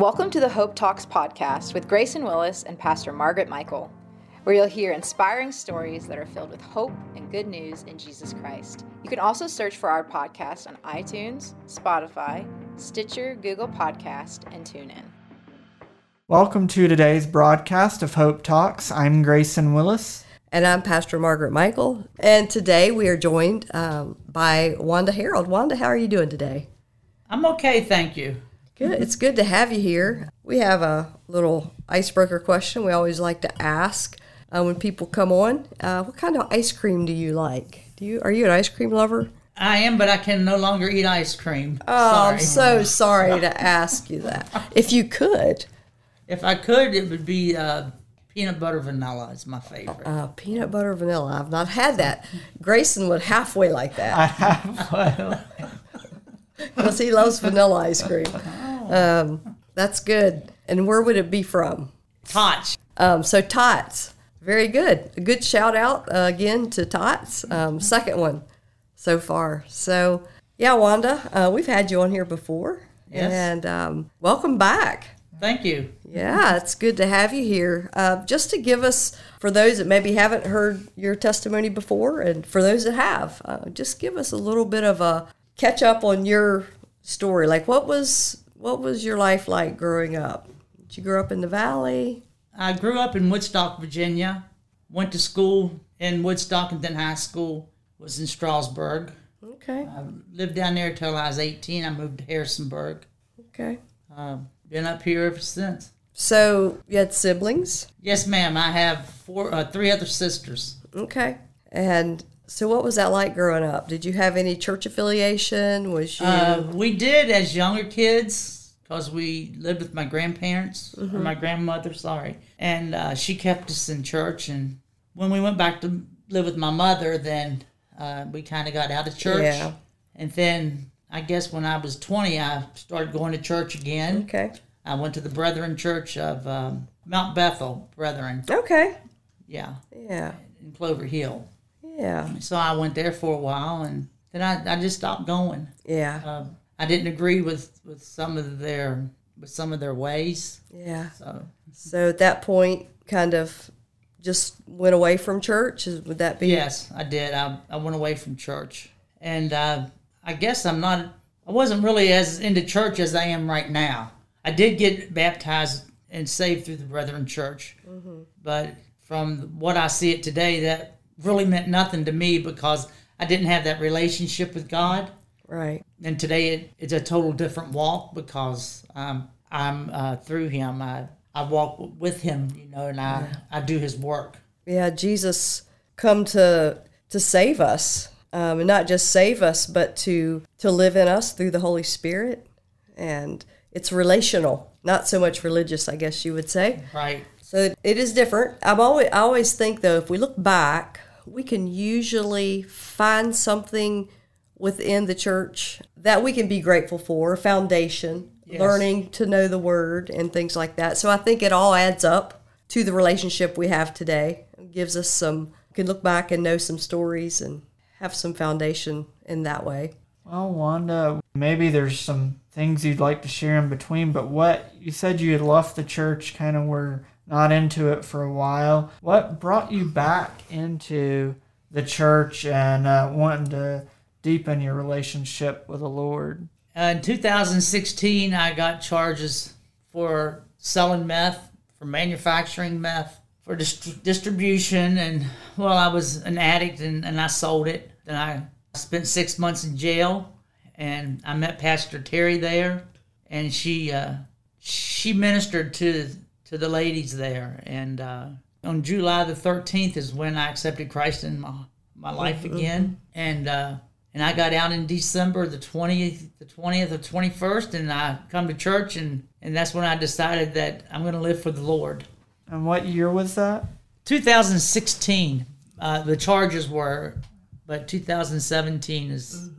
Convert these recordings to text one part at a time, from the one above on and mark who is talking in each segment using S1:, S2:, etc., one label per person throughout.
S1: Welcome to the Hope Talks podcast with Grayson Willis and Pastor Margaret Michael, where you'll hear inspiring stories that are filled with hope and good news in Jesus Christ. You can also search for our podcast on iTunes, Spotify, Stitcher, Google Podcast, and TuneIn.
S2: Welcome to today's broadcast of Hope Talks. I'm Grayson Willis.
S3: And I'm Pastor Margaret Michael. And today we are joined um, by Wanda Harold. Wanda, how are you doing today?
S4: I'm okay, thank you.
S3: Good. It's good to have you here. We have a little icebreaker question we always like to ask uh, when people come on. Uh, what kind of ice cream do you like? Do you are you an ice cream lover?
S4: I am, but I can no longer eat ice cream.
S3: Oh,
S4: Sorry.
S3: I'm so sorry to ask you that. If you could,
S4: If I could, it would be uh, peanut butter vanilla is my favorite.
S3: uh, peanut butter vanilla. I've not had that. Grayson would halfway like that.
S2: I have
S3: because he loves vanilla ice cream. Um, that's good. And where would it be from?
S4: Tots.
S3: Um, so Tots, very good. A good shout out uh, again to Tots. Um, second one so far. So yeah, Wanda, uh, we've had you on here before,
S4: Yes.
S3: and um, welcome back.
S4: Thank you.
S3: Yeah, it's good to have you here. Uh, just to give us, for those that maybe haven't heard your testimony before, and for those that have, uh, just give us a little bit of a catch up on your story. Like, what was what was your life like growing up? Did you grow up in the valley?
S4: I grew up in Woodstock, Virginia. Went to school in Woodstock and then high school was in Strasburg.
S3: Okay,
S4: I lived down there until I was 18. I moved to Harrisonburg.
S3: okay.
S4: Um, been up here ever since.
S3: So you had siblings,
S4: Yes, ma'am. I have four, uh, three other sisters.
S3: okay? And so, what was that like growing up? Did you have any church affiliation? Was you
S4: Uh, we did as younger kids because we lived with my grandparents or my grandmother, sorry, and uh, she kept us in church. And when we went back to live with my mother, then uh, we kind of got out of church.
S3: Yeah.
S4: And then I guess when I was 20, I started going to church again.
S3: okay?
S4: I went to the Brethren Church of um, Mount Bethel Brethren,
S3: Okay,
S4: yeah,
S3: yeah,
S4: in Clover Hill.
S3: Yeah,
S4: So I went there for a while, and then I, I just stopped going.
S3: yeah,
S4: um, I didn't agree with, with some of their with some of their ways.
S3: yeah.
S4: So
S3: So at that point, kind of just went away from church. Would that be?
S4: yes, I did. I, I went away from church, and uh, I guess I'm not. I wasn't really as into church as I am right now. I did get baptized and saved through the Brethren Church, but from what I see it today, that really meant nothing to me because I didn't have that relationship with God.
S3: Right.
S4: and today it, it's a total different walk because um, I'm uh, through him. I, I walk with him, you know, and I, I do his work.
S3: Yeah. Jesus come to to save us, um, and not just save us, but to to live in us through the Holy Spirit, and it's relational, not so much religious, I guess you would say.
S4: Right.
S3: So it is different. I'm always I always think though, if we look back, we can usually find something within the church that we can be grateful for, a foundation,
S4: Yes.
S3: learning to know the word and things like that. So I think it all adds up to the relationship we have today. It gives us some we can look back and know some stories and have some foundation in that way.
S2: Well, Wanda, maybe there's some things you'd like to share in between, but what you said you had left the church, kind of were not into it for a while. What brought you back into the church and uh, wanting to deepen your relationship with the Lord?
S4: Uh, in 2016, I got charges for selling meth, for manufacturing meth, for dist- distribution, and well, I was an addict and, and I sold it. Then I spent six months in jail, and I met Pastor Terry there, and she uh, she ministered to to the ladies there, and uh, on July the 13th is when I accepted Christ in my my life again, and. Uh, and I got out in December the twentieth, the twentieth or twenty first, and I come to church, and and that's when I decided that I'm going to live for the Lord.
S2: And what year was that?
S4: 2016, uh, the charges were, but 2017 is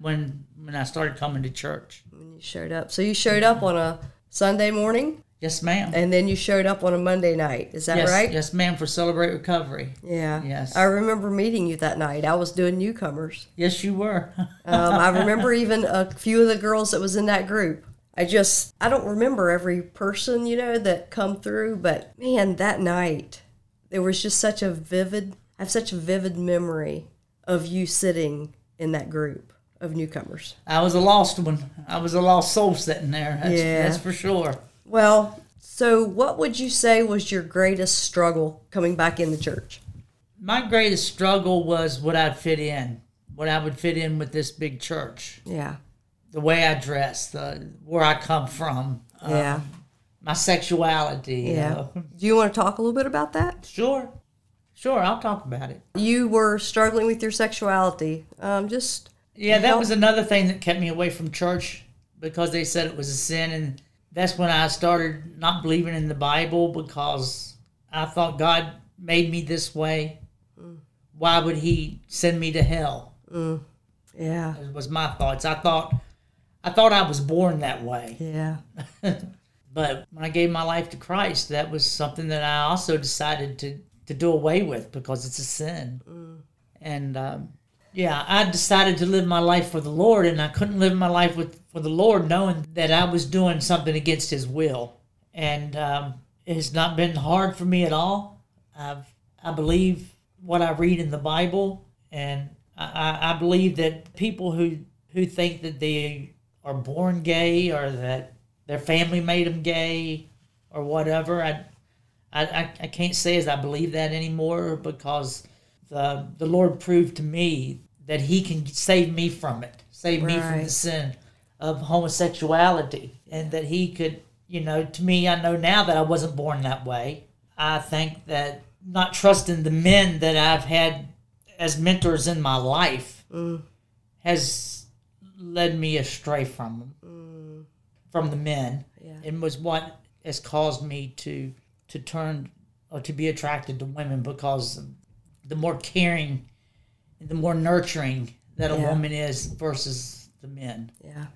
S4: when when I started coming to church.
S3: When you showed up. So you showed up on a Sunday morning
S4: Yes, ma'am.
S3: and then you showed up on a Monday night. Is that
S4: yes,
S3: right?
S4: yes, ma'am. For Celebrate Recovery.
S3: Yeah.
S4: Yes.
S3: I remember meeting you that night. I was doing newcomers.
S4: Yes, you were.
S3: Um, I remember even a few of the girls that was in that group. I just I don't remember every person, you know, that come through, but man, that night there was just such a vivid I have such a vivid memory of you sitting in that group of newcomers.
S4: I was a lost one. I was a lost soul sitting there. That's,
S3: Yeah.
S4: that's for sure.
S3: Well, so what would you say was your greatest struggle coming back in the church?
S4: My greatest struggle was what I'd fit in, what I would fit in with this big church,
S3: Yeah.
S4: the way I dress, the where I come from, uh,
S3: Yeah.
S4: my sexuality.
S3: Yeah.
S4: know.
S3: Do you want to talk a little bit about that?
S4: Sure, sure. I'll talk about it.
S3: You were struggling with your sexuality. Um, just
S4: Yeah, that
S3: help-
S4: was another thing that kept me away from church because they said it was a sin, and that's when I started not believing in the Bible because I thought God made me this way. Mm. Why would He send me to hell? Mm.
S3: yeah,
S4: It was my thoughts. I thought, I thought I was born that way.
S3: yeah,
S4: But when I gave my life to Christ, that was something that I also decided to, to do away with because it's a sin. Mm. And um, yeah, I decided to live my life for the Lord, and I couldn't live my life with for the Lord knowing that I was doing something against His will. And um, it has not been hard for me at all. I've I believe what I read in the Bible, and I, I believe that people who who think that they are born gay or that their family made them gay or whatever, I, I, I can't say as I believe that anymore because the the Lord proved to me that He can save me from it, save me from the sin of homosexuality, and that He could, you know, to me, I know now that I wasn't born that way. I think that not trusting the men that I've had as mentors in my life mm. has led me astray from them, mm. from the men,
S3: Yeah.
S4: and was what has caused me to to turn or to be attracted to women because the more caring, the more nurturing that a
S3: Yeah.
S4: woman is versus the men.
S3: yeah.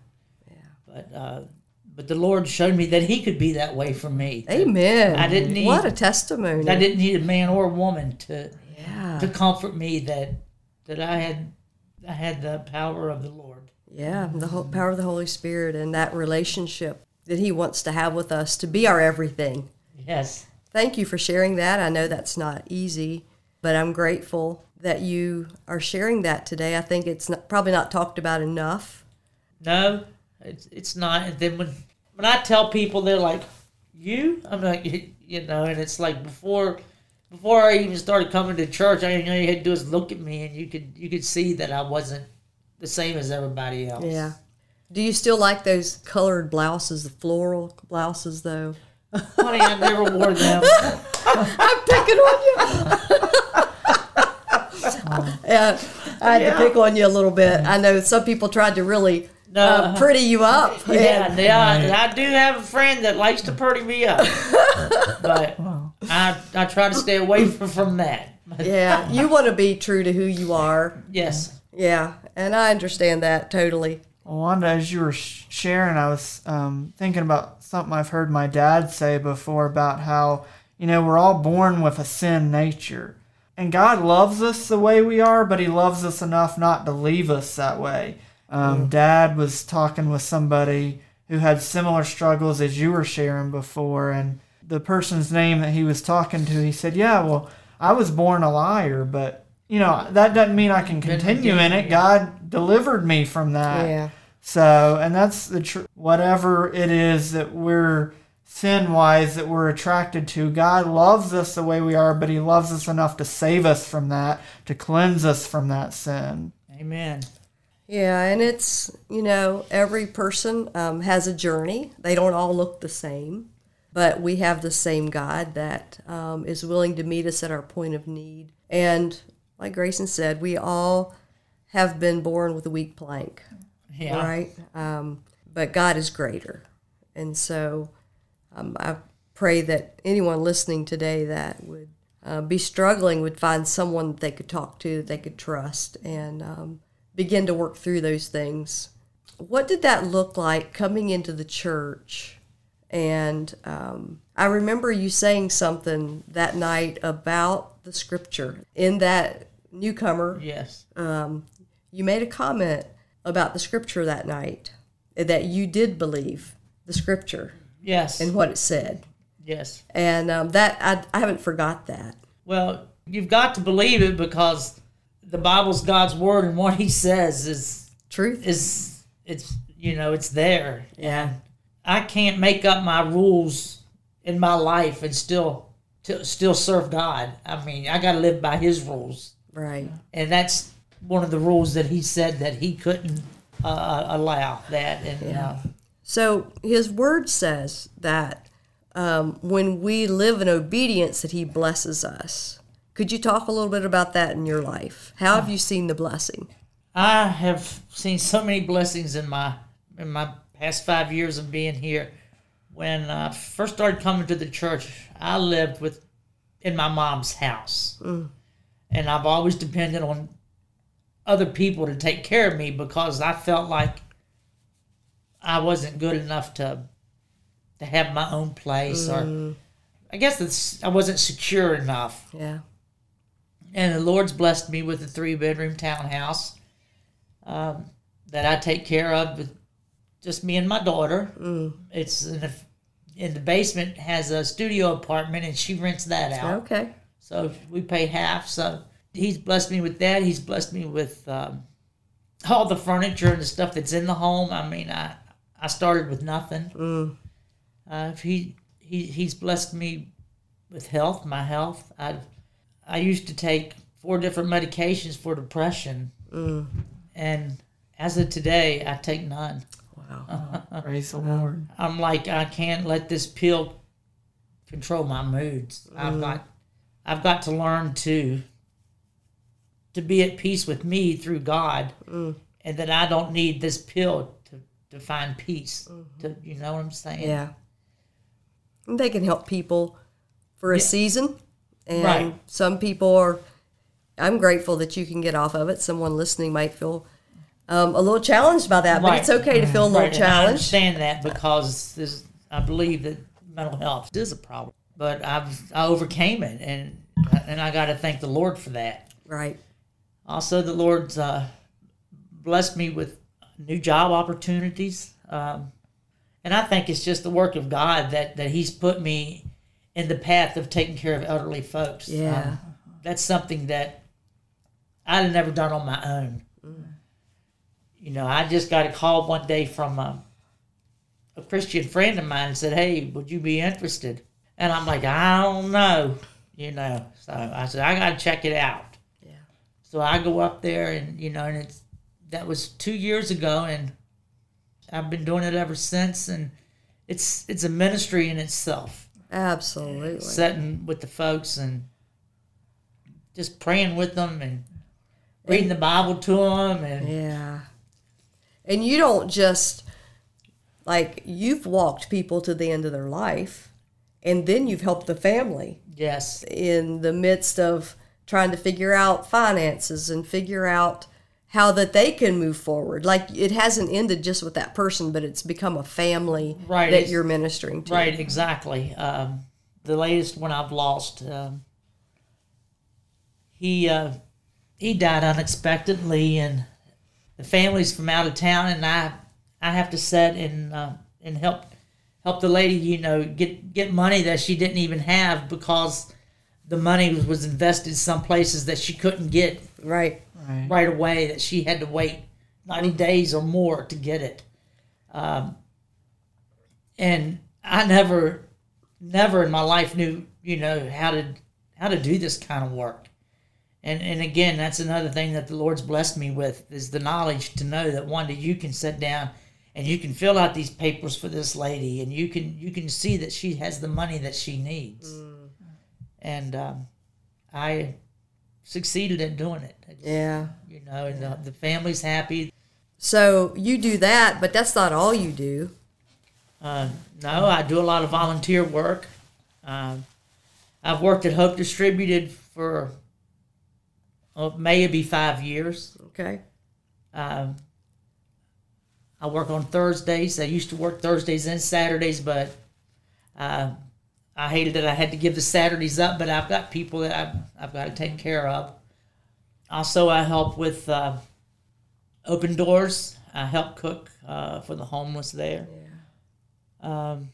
S4: But uh, but the Lord showed me that He could be that way for me.
S3: Amen.
S4: I didn't need-
S3: What a testimony.
S4: I didn't need a man or a woman to
S3: yeah.
S4: to comfort me that that I had I had the power of the Lord.
S3: Yeah, the whole power of the Holy Spirit and that relationship that He wants to have with us to be our everything.
S4: Yes.
S3: Thank you for sharing that. I know that's not easy, but I'm grateful that you are sharing that today. I think it's not, probably not talked about enough.
S4: No, it's it's not. And then when when I tell people, they're like, "You?" I'm like, "You- you know, and it's like before before I even started coming to church, I all you had to do is look at me, and you could you could see that I wasn't the same as everybody else.
S3: Yeah. Do you still like those colored blouses, the floral blouses, though?
S4: Honey, I never wore them.
S3: I'm picking on you. Yeah, I had to pick on you a little bit. I know some people tried to really
S4: No.
S3: uh, pretty you up.
S4: Yeah, yeah, I do have a friend that likes to pretty me up, but I I try to stay away from, from that.
S3: yeah, you want to be true to who you are.
S4: Yes.
S3: Yeah, and I understand that totally.
S2: Well, Wanda, as you were sharing, I was um, thinking about something I've heard my dad say before about how, you know, we're all born with a sin nature. And God loves us the way we are, but He loves us enough not to leave us that way. Um, Dad was talking with somebody who had similar struggles as you were sharing before, and the person's name that he was talking to, he said, Yeah, well, I was born a liar, but, you know, that doesn't mean I can continue in it. God delivered me from that.
S3: Yeah.
S2: So, and that's the tr- whatever it is that we're sin wise that we're attracted to. God loves us the way we are, but He loves us enough to save us from that, to cleanse us from that sin.
S4: Amen.
S3: Yeah, and it's, you know, every person um, has a journey. They don't all look the same, but we have the same God that um, is willing to meet us at our point of need. And like Grayson said, we all have been born with a weak plank,
S4: Yeah.
S3: right? Um, but God is greater. And so um, I pray that anyone listening today that would uh, be struggling would find someone that they could talk to, they could trust, and um, begin to work through those things. What did that look like coming into the church? And um, I remember you saying something that night about the scripture. In that newcomer,
S4: Yes.
S3: you made a comment about the scripture that night that you did believe the scripture
S4: Yes.
S3: and what it said.
S4: yes.
S3: And um, that I, I haven't forgot that.
S4: Well, you've got to believe it because the Bible's God's word, and what He says is
S3: Truth.
S4: is it's you know it's there.
S3: Yeah.
S4: I can't make up my rules in my life and still to, still serve God. I mean, I got to live by His rules,
S3: Right.
S4: and that's one of the rules that He said that He couldn't uh, allow that. And uh,
S3: So his word says that um, when we live in obedience, that he blesses us. Could you talk a little bit about that in your life? How have you seen the blessing?
S4: I have seen so many blessings in my in my past five years of being here. When I first started coming to the church, I lived with in my mom's house, and I've always depended on other people to take care of me because I felt like I wasn't good enough to to have my own place, or I guess it's I wasn't secure enough.
S3: Yeah.
S4: And the Lord's blessed me with a three bedroom townhouse um, that I take care of with just me and my daughter. It's in the, in the basement has a studio apartment and she rents that out.
S3: Okay.
S4: So we pay half. So he's blessed me with that. He's blessed me with um, all the furniture and the stuff that's in the home. I mean, I I started with nothing. Mm. Uh, he he he's blessed me with health, my health. I I used to take four different medications for depression, mm. and as of today, I take none.
S3: Wow.
S2: Praise the Lord.
S4: I'm like I can't let this pill control my moods. I've mm. got I've got to learn to to be at peace with me through God, and that I don't need this pill to find peace. To you know what I'm saying?
S3: Yeah. And they can help people for a
S4: Yeah.
S3: season. And
S4: Right.
S3: some people are, I'm grateful that you can get off of it. Someone listening might feel um, a little challenged by that, but it's okay to feel a little
S4: Right, and I understand that because this, I believe that mental health is a problem, but I've I overcame it, and and I got to thank the Lord for that.
S3: Right.
S4: Also, the Lord's uh, blessed me with new job opportunities, um, and I think it's just the work of God that that He's put me in the path of taking care of elderly folks.
S3: Yeah.
S4: Um, that's something that I'd never done on my own. You know, I just got a call one day from a, a Christian friend of mine and said, "Hey, would you be interested?" And I'm like, "I don't know," you know. So I said, "I got to check it out."
S3: Yeah.
S4: So I go up there, and you know, and it's that was two years ago, and I've been doing it ever since, and it's it's a ministry in itself
S3: Absolutely.
S4: sitting with the folks and just praying with them and reading the Bible to them and
S3: Yeah. And you don't just like you've walked people to the end of their life and then you've helped the family
S4: yes,
S3: in the midst of trying to figure out finances and figure out how that they can move forward. Like it hasn't ended just with that person, but it's become a family
S4: Right,
S3: that you're ministering to.
S4: right, exactly. Um, the latest one I've lost, um, he uh, he died unexpectedly, and the family's from out of town, and I I have to sit and uh, and help help the lady, you know, get get money that she didn't even have because the money was, was invested some places that she couldn't get
S3: Right.
S2: Right.
S4: right away that she had to wait 90 days or more to get it. Um, and I never, never in my life knew, you know, how to, how to do this kind of work. And, and again, that's another thing that the Lord's blessed me with is the knowledge to know that one day you can sit down and you can fill out these papers for this lady and you can, you can see that she has the money that she needs. And, um, I succeeded in doing it.
S3: Yeah.
S4: you know, and the, the family's happy.
S3: So you do that, but that's not all you do.
S4: Uh, no, I do a lot of volunteer work. Um, I've worked at Hope Distributed for oh, maybe five years.
S3: Okay.
S4: Um, I work on Thursdays. I used to work Thursdays and Saturdays, but uh, I hated that I had to give the Saturdays up. But I've got people that I've, I've got to take care of. Also, I help with uh, Open Doors. I help cook uh, for the homeless there. Um,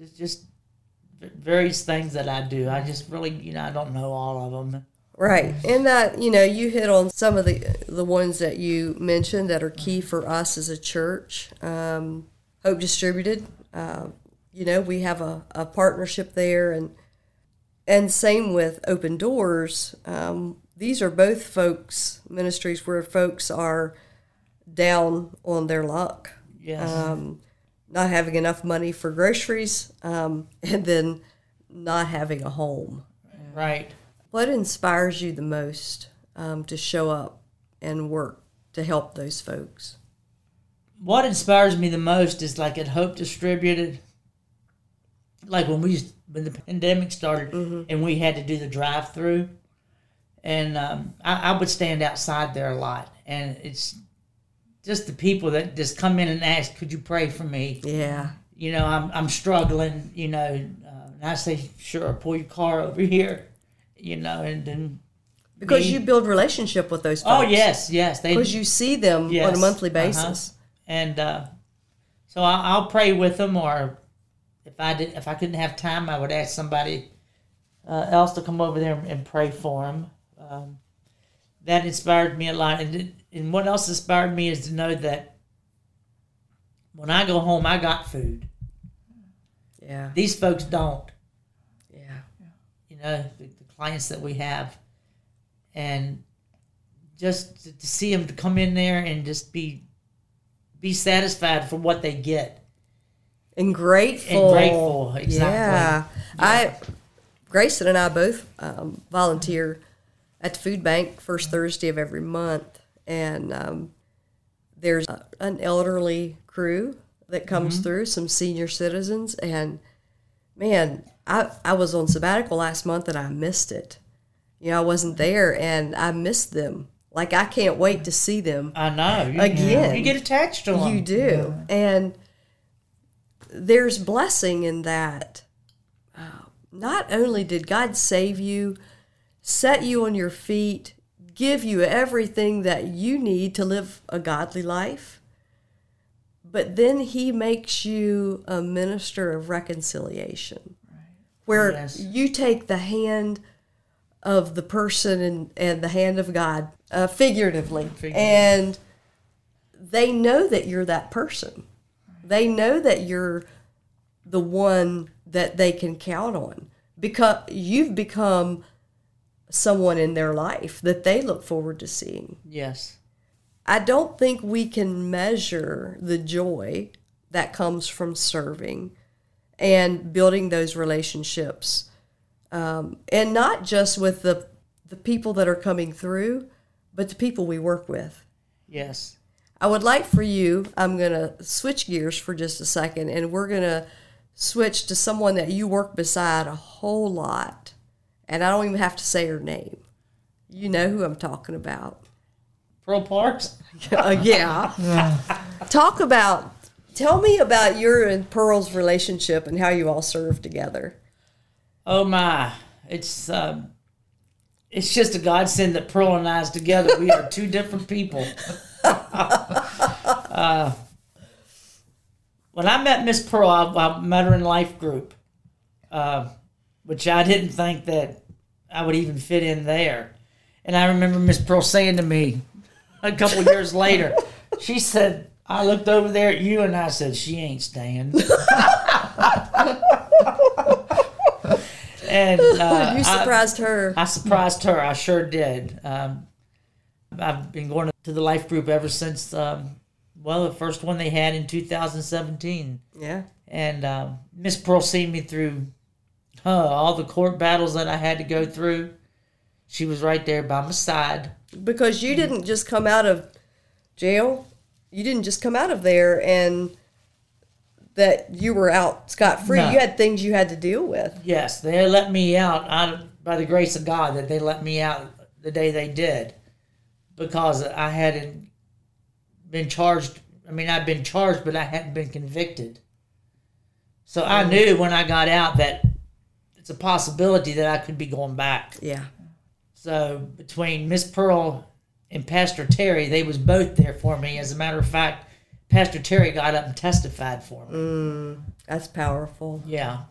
S4: it's just various things that I do. I just really, you know, I don't know all of them.
S3: Right, and that you know, you hit on some of the the ones that you mentioned that are key for us as a church. Um, Hope Distributed, uh, you know, we have a, a partnership there, and and same with Open Doors. Um, these are both folks ministries where folks are down on their luck,
S4: Yes.
S3: um, not having enough money for groceries, um, and then not having a home.
S4: right.
S3: What inspires you the most um, to show up and work to help those folks?
S4: what inspires me the most is like at Hope Distributed, like when we when the pandemic started and we had to do the drive through, and um, I, I would stand outside there a lot, and it's just the people that just come in and ask, "Could you pray for me?"
S3: Yeah,
S4: You know, I'm I'm struggling. You know, uh, and I say, "Sure, pull your car over here." You know, and then
S3: because
S4: Me?
S3: you build relationship with those
S4: people.
S3: oh
S4: yes, yes,
S3: because you see them on a
S4: Yes,
S3: monthly
S4: uh-huh.
S3: basis.
S4: and uh, so I, I'll pray with them, or if I didn't, if I couldn't have time, I would ask somebody uh, else to come over there and, and pray for them. Um, that inspired me a lot, and and what else inspired me is to know that when I go home, I got food.
S3: Yeah,
S4: These folks don't.
S3: yeah,
S4: You know, the, the clients that we have, and just to, to see them to come in there and just be be satisfied for what they get.
S3: And grateful.
S4: And grateful, exactly.
S3: Yeah, I, Grayson and I both um, volunteer at the food bank first Thursday of every month, and um, there's a, an elderly crew that comes
S4: Mm-hmm.
S3: through, some senior citizens, and man, I I was on sabbatical last month and I missed it. You know, I wasn't there, and I missed them. Like I can't wait to see them
S4: I know. You,
S3: Again.
S4: you get attached to them.
S3: you do. And there's blessing in that. Uh, not only did God save you, set you on your feet, give you everything that you need to live a godly life, but then He makes you a minister of reconciliation, where
S4: Yes.
S3: you take the hand of the person and, and the hand of God, uh, figuratively,
S4: Figuratively.
S3: and they know that you're that person. They know that you're the one that they can count on because you've become someone in their life that they look forward to seeing.
S4: Yes.
S3: I don't think we can measure the joy that comes from serving and building those relationships. Um, and not just with the, the people that are coming through, but the people we work with.
S4: Yes.
S3: I would like for you, I'm going to switch gears for just a second, and we're going to switch to someone that you work beside a whole lot. And I don't even have to say her name. You know who I'm talking about.
S4: Pearl Parks.
S3: Uh, yeah. Talk about, tell me about your and Pearl's relationship and how you all serve together.
S4: Oh my! It's um, it's just a godsend that Pearl and I's together. We are two different people. uh, when I met Miss Pearl, I, I met her in life group, uh, which I didn't think that I would even fit in there. And I remember Miss Pearl saying to me a couple years later, she said, "I looked over there at you and I said she ain't staying." and uh,
S3: you
S4: I-
S3: surprised her.
S4: I surprised her. I sure did. Um, I've been going to the life group ever since, um, well, the first one they had in 2017.
S3: Yeah.
S4: And um, Miss Pearl seen me through uh, all the court battles that I had to go through. She was right there by my side.
S3: Because you didn't just come out of jail, you didn't just come out of there and that you were out scot free.
S4: No.
S3: You had things you had to deal with.
S4: Yes, they let me out, out by the grace of God that they let me out the day they did because I hadn't been charged. I mean, I'd been charged, but I hadn't been convicted. So I knew when I got out that it's a possibility that I could be going back.
S3: Yeah.
S4: So between Miss Pearl and Pastor Terry, they was both there for me. As a matter of fact, Pastor Terry got up and testified for me.
S3: That's powerful.
S4: Yeah.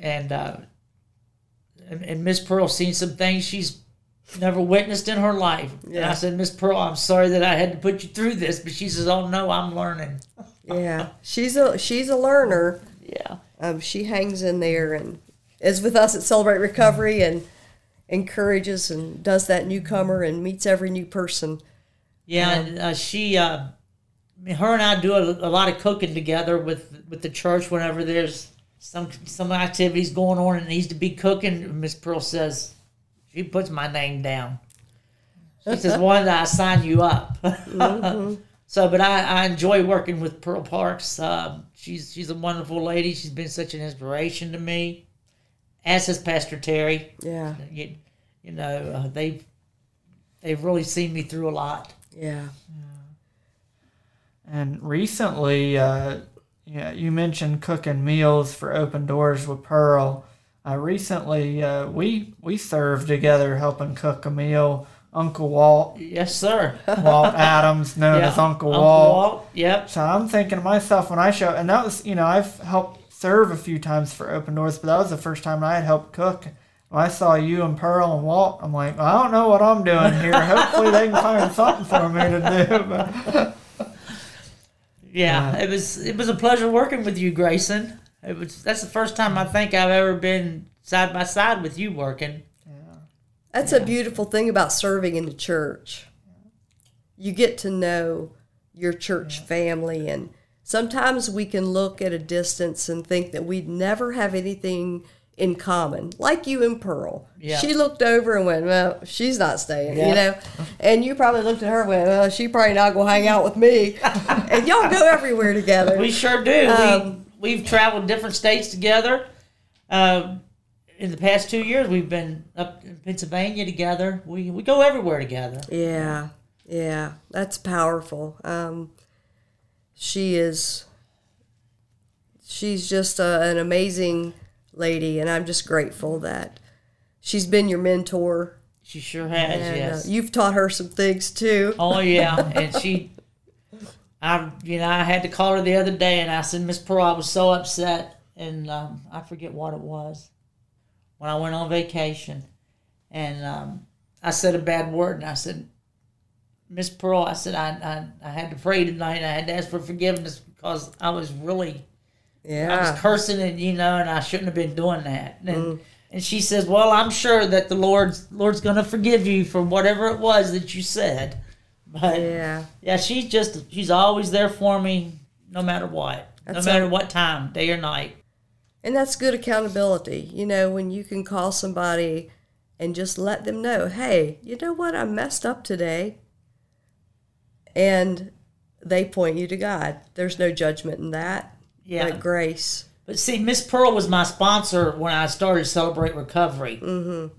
S4: And uh, and, and Miss Pearl seen some things she's never witnessed in her life. And
S3: Yeah.
S4: I said, Miss Pearl, I'm sorry that I had to put you through this, but she says, Oh no, I'm learning.
S3: Yeah, she's a she's a learner.
S4: Yeah.
S3: Um, she hangs in there and is with us at Celebrate Recovery and encourages and does that newcomer and meets every new person.
S4: Yeah, and uh, she, uh, her and I do a, a lot of cooking together with with the church whenever there's some some activities going on and needs to be cooking. Miss Pearl says she puts my name down. She says, Wanda did I sign you up?" so, but I, I enjoy working with Pearl Parks. Um, she's she's a wonderful lady. She's been such an inspiration to me. As has Pastor Terry.
S3: Yeah,
S4: You, you know, uh, they've they've really seen me through a lot.
S3: yeah,
S2: And recently, uh, yeah, you mentioned cooking meals for Open Doors with Pearl. Uh, recently, uh, we we served together, helping cook a meal. Uncle Walt,
S4: Yes, sir.
S2: Walt Adams, known as Uncle, Walt.
S4: Yep.
S2: So I'm thinking to myself when I show, and that was, you know, I've helped serve a few times for Open Doors, but that was the first time I had helped cook. When I saw you and Pearl and Walt, I'm like, I don't know what I'm doing here. Hopefully they can find something for me to do. But
S4: Yeah, it was it was a pleasure working with you, Grayson. It was that's the first time I think I've ever been side by side with you working.
S3: that's a beautiful thing about serving in the church. You get to know your church family, and sometimes we can look at a distance and think that we'd never have anything in common, like you and Pearl.
S4: Yeah.
S3: She looked over and went, "Well, she's not staying," you know, and you probably looked at her and went, "Well, she probably not gonna hang out with me," and y'all go everywhere together.
S4: We sure do.
S3: Um,
S4: we we've traveled different states together. Uh, in the past two years, we've been up in Pennsylvania together. We we go everywhere together.
S3: Yeah, yeah, that's powerful. Um, she is, she's just a, an amazing lady, and I'm just grateful that she's been your mentor.
S4: She sure has.
S3: And
S4: yes.
S3: uh, you've taught her some things too.
S4: Oh yeah, and she, I you know I had to call her the other day, and I said, Miss Pearl, I was so upset, and um, I forget what it was, when I went on vacation, and um, I said a bad word, and I said, Miss Pearl, I said I, I I had to pray tonight, and I had to ask for forgiveness because I was really yeah, I was cursing and you know, and I shouldn't have been doing that. And and she says, "Well, I'm sure that the Lord's Lord's going to forgive you for whatever it was that you said." But yeah,
S3: yeah,
S4: she's just she's always there for me, no matter what,
S3: That's
S4: no matter
S3: a-
S4: what time, day or night.
S3: and that's good accountability. You know, when you can call somebody and just let them know, hey, you know what, I messed up today, and they point you to God. There's no judgment in that.
S4: Yeah.
S3: but grace.
S4: But see, Miss Pearl was my sponsor when I started Celebrate Recovery. Mm-hmm.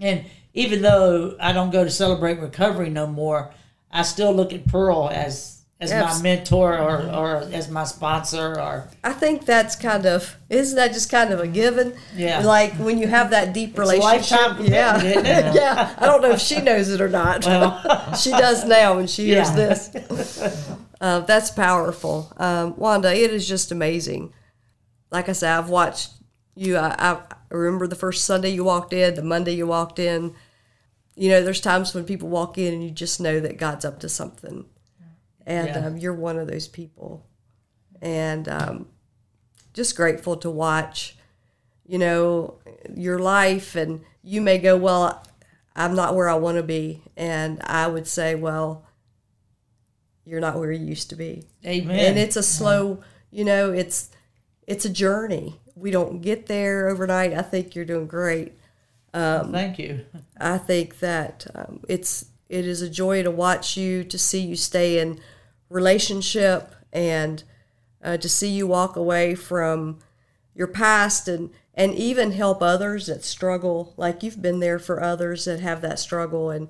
S4: And even though I don't go to Celebrate Recovery no more, I still look at Pearl as as my mentor or, or as my sponsor or
S3: I think that's kind of isn't that just kind of a given?
S4: Yeah.
S3: Like when you have that deep relationship.
S4: lifetime
S3: yeah.
S4: it?
S3: yeah. I don't know if she knows it or not.
S4: Well,
S3: she does now when she hears this. Uh, that's powerful. Um, Wanda, it is just amazing. Like I said, I've watched you. I, I remember the first Sunday you walked in, the Monday you walked in. You know, there's times when people walk in and you just know that God's up to something. And
S4: Yeah.
S3: um, you're one of those people. And um, just grateful to watch, you know, your life. And you may go, well, I'm not where I want to be. And I would say, well, you're not where you used to be.
S4: amen.
S3: And it's a slow, you know, it's it's a journey. We don't get there overnight. I think you're doing great.
S4: Thank you.
S3: I think that um, it's it is a joy to watch you, to see you stay in relationship, and uh, to see you walk away from your past and and even help others that struggle. Like you've been there for others that have that struggle, and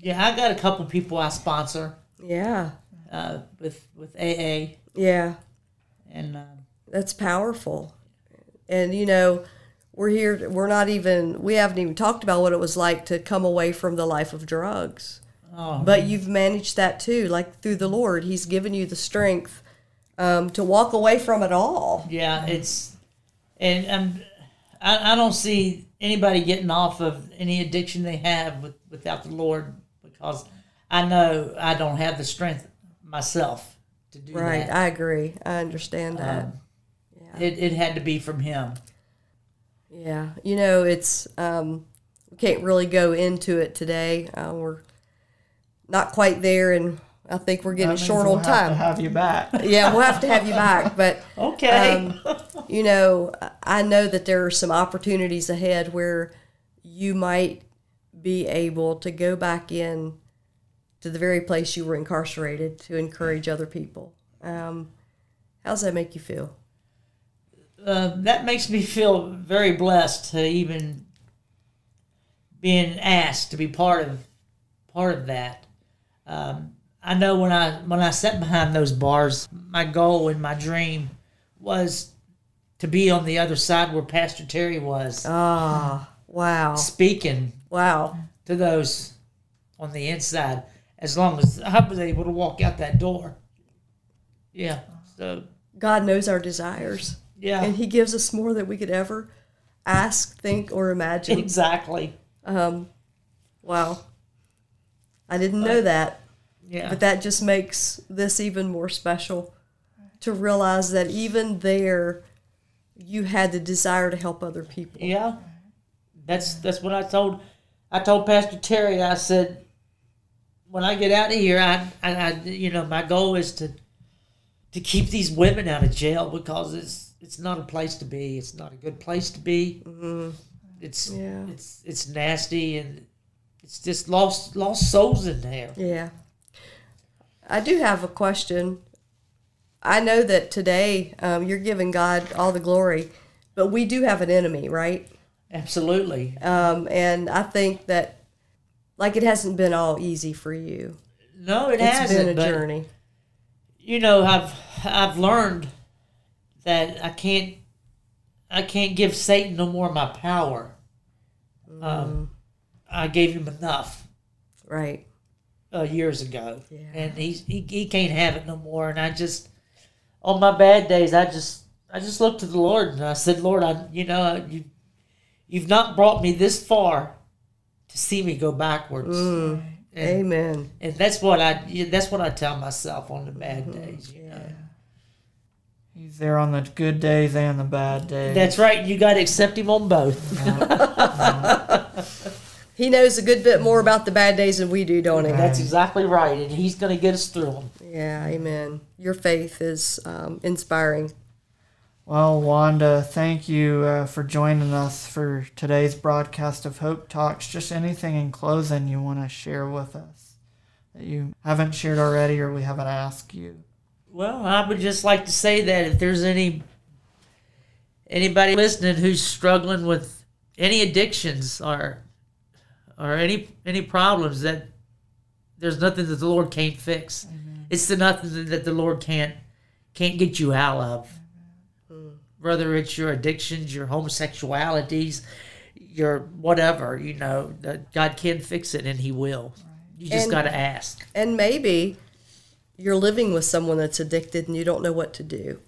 S4: Yeah, I got a couple people I sponsor
S3: yeah,
S4: uh, with with AA,
S3: yeah,
S4: and uh,
S3: that's powerful. And you know, we're here. We're not even. We haven't even talked about what it was like to come away from the life of drugs.
S4: Oh,
S3: but you've managed that too. Like through the Lord, He's given you the strength um, to walk away from it all.
S4: yeah, it's and um, I, I don't see anybody getting off of any addiction they have with, without the Lord because I know I don't have the strength myself to do
S3: Right,
S4: that.
S3: Right i agree. I understand that.
S4: Um, It, it had to be from Him.
S3: Yeah, you know, it's um, we can't really go into it today. Uh, we're not quite there, and I think we're getting short
S2: we'll
S3: on
S2: have to
S3: time.
S2: have you back.
S3: yeah, we'll have to have you back, but
S4: Okay.
S3: um, you know, I know that there are some opportunities ahead where you might be able to go back in to the very place you were incarcerated to encourage other people. Um, how does that make you feel?
S4: Uh, that makes me feel very blessed to even being asked to be part of part of that. Um, I know when I when I sat behind those bars, my goal and my dream was to be on the other side where Pastor Terry was,
S3: Ah, wow,
S4: speaking
S3: wow.
S4: to those on the inside. As long as I was able to walk out that door, yeah. So
S3: God knows our desires.
S4: Yeah,
S3: and he gives us more than we could ever ask, think, or imagine.
S4: exactly.
S3: Um, wow. I didn't know that,
S4: Yeah,
S3: but that just makes this even more special to realize that even there, you had the desire to help other people.
S4: Yeah, that's that's what I told. I told Pastor Terry. I said, when I get out of here, I, I, I you know, my goal is to to keep these women out of jail because it's it's not a place to be. It's not a good place to be. It's
S3: Yeah.
S4: it's it's nasty and it's just lost lost souls in there.
S3: Yeah. I do have a question. I know that today um, you're giving God all the glory, but we do have an enemy, right?
S4: Absolutely.
S3: Um, and I think that, like, it hasn't been all easy for you.
S4: No, it
S3: It's
S4: hasn't.
S3: been a journey.
S4: you know i've i've learned that i can't i can't give satan no more of my power. Um i gave him enough
S3: Right.
S4: uh, years ago.
S3: Yeah.
S4: and he's he, he can't have it no more. And i just on my bad days i just i just looked to the lord and i said lord i you know you you've not brought me this far to see me go backwards. And,
S3: Amen.
S4: and that's what i that's what i tell myself on the bad days you know
S2: He's there on the good days and the bad days.
S4: That's right. You got to accept him on both.
S3: He knows a good bit more about the bad days than we do, don't he?
S4: That's exactly right, and he's going to get us through them.
S3: Yeah, amen. Your faith is um, inspiring.
S2: Well, Wanda, thank you uh, for joining us for today's broadcast of Hope Talks. Just anything in closing you want to share with us that you haven't shared already or we haven't asked you.
S4: Well, I would just like to say that if there's any anybody listening who's struggling with any addictions or or any any problems, that there's nothing that the Lord can't fix. It's the nothing that the Lord can't can't get you out of. Whether it's your addictions, your homosexualities, your whatever, you know, God can fix it and He will. You just got to ask.
S3: And maybe you're living with someone that's addicted and you don't know what to do.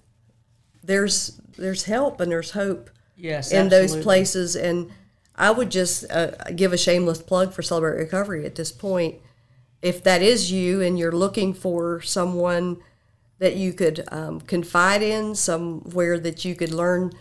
S3: There's there's help and there's hope
S4: Yes,
S3: in those places. And I would just uh, give a shameless plug for Celebrate Recovery at this point. If that is you and you're looking for someone that you could um, confide in, somewhere that you could learn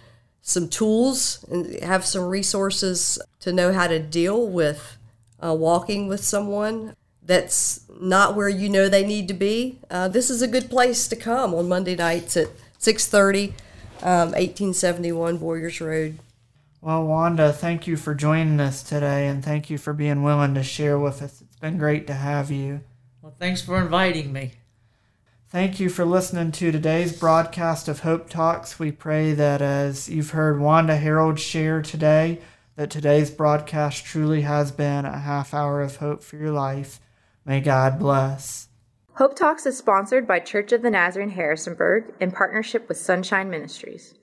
S3: some tools and have some resources to know how to deal with uh, walking with someone that's not where you know they need to be, uh, this is a good place to come on Monday nights at 6:30, um, 1871 Warriors Road.
S2: Well, Wanda, thank you for joining us today and thank you for being willing to share with us. It's been great to have you.
S4: Well, thanks for inviting me.
S2: Thank you for listening to today's broadcast of Hope Talks. We pray that as you've heard Wanda Harold share today, that today's broadcast truly has been a half hour of hope for your life. May God bless.
S1: Hope Talks is sponsored by Church of the Nazarene Harrisonburg in partnership with Sunshine Ministries.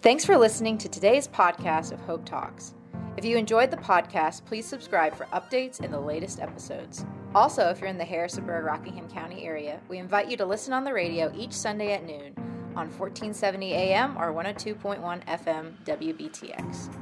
S1: Thanks for listening to today's podcast of Hope Talks. If you enjoyed the podcast, please subscribe for updates and the latest episodes. Also, if you're in the Harrisonburg Rockingham County area, we invite you to listen on the radio each Sunday at noon on 1470 AM or 102.1 FM WBTX.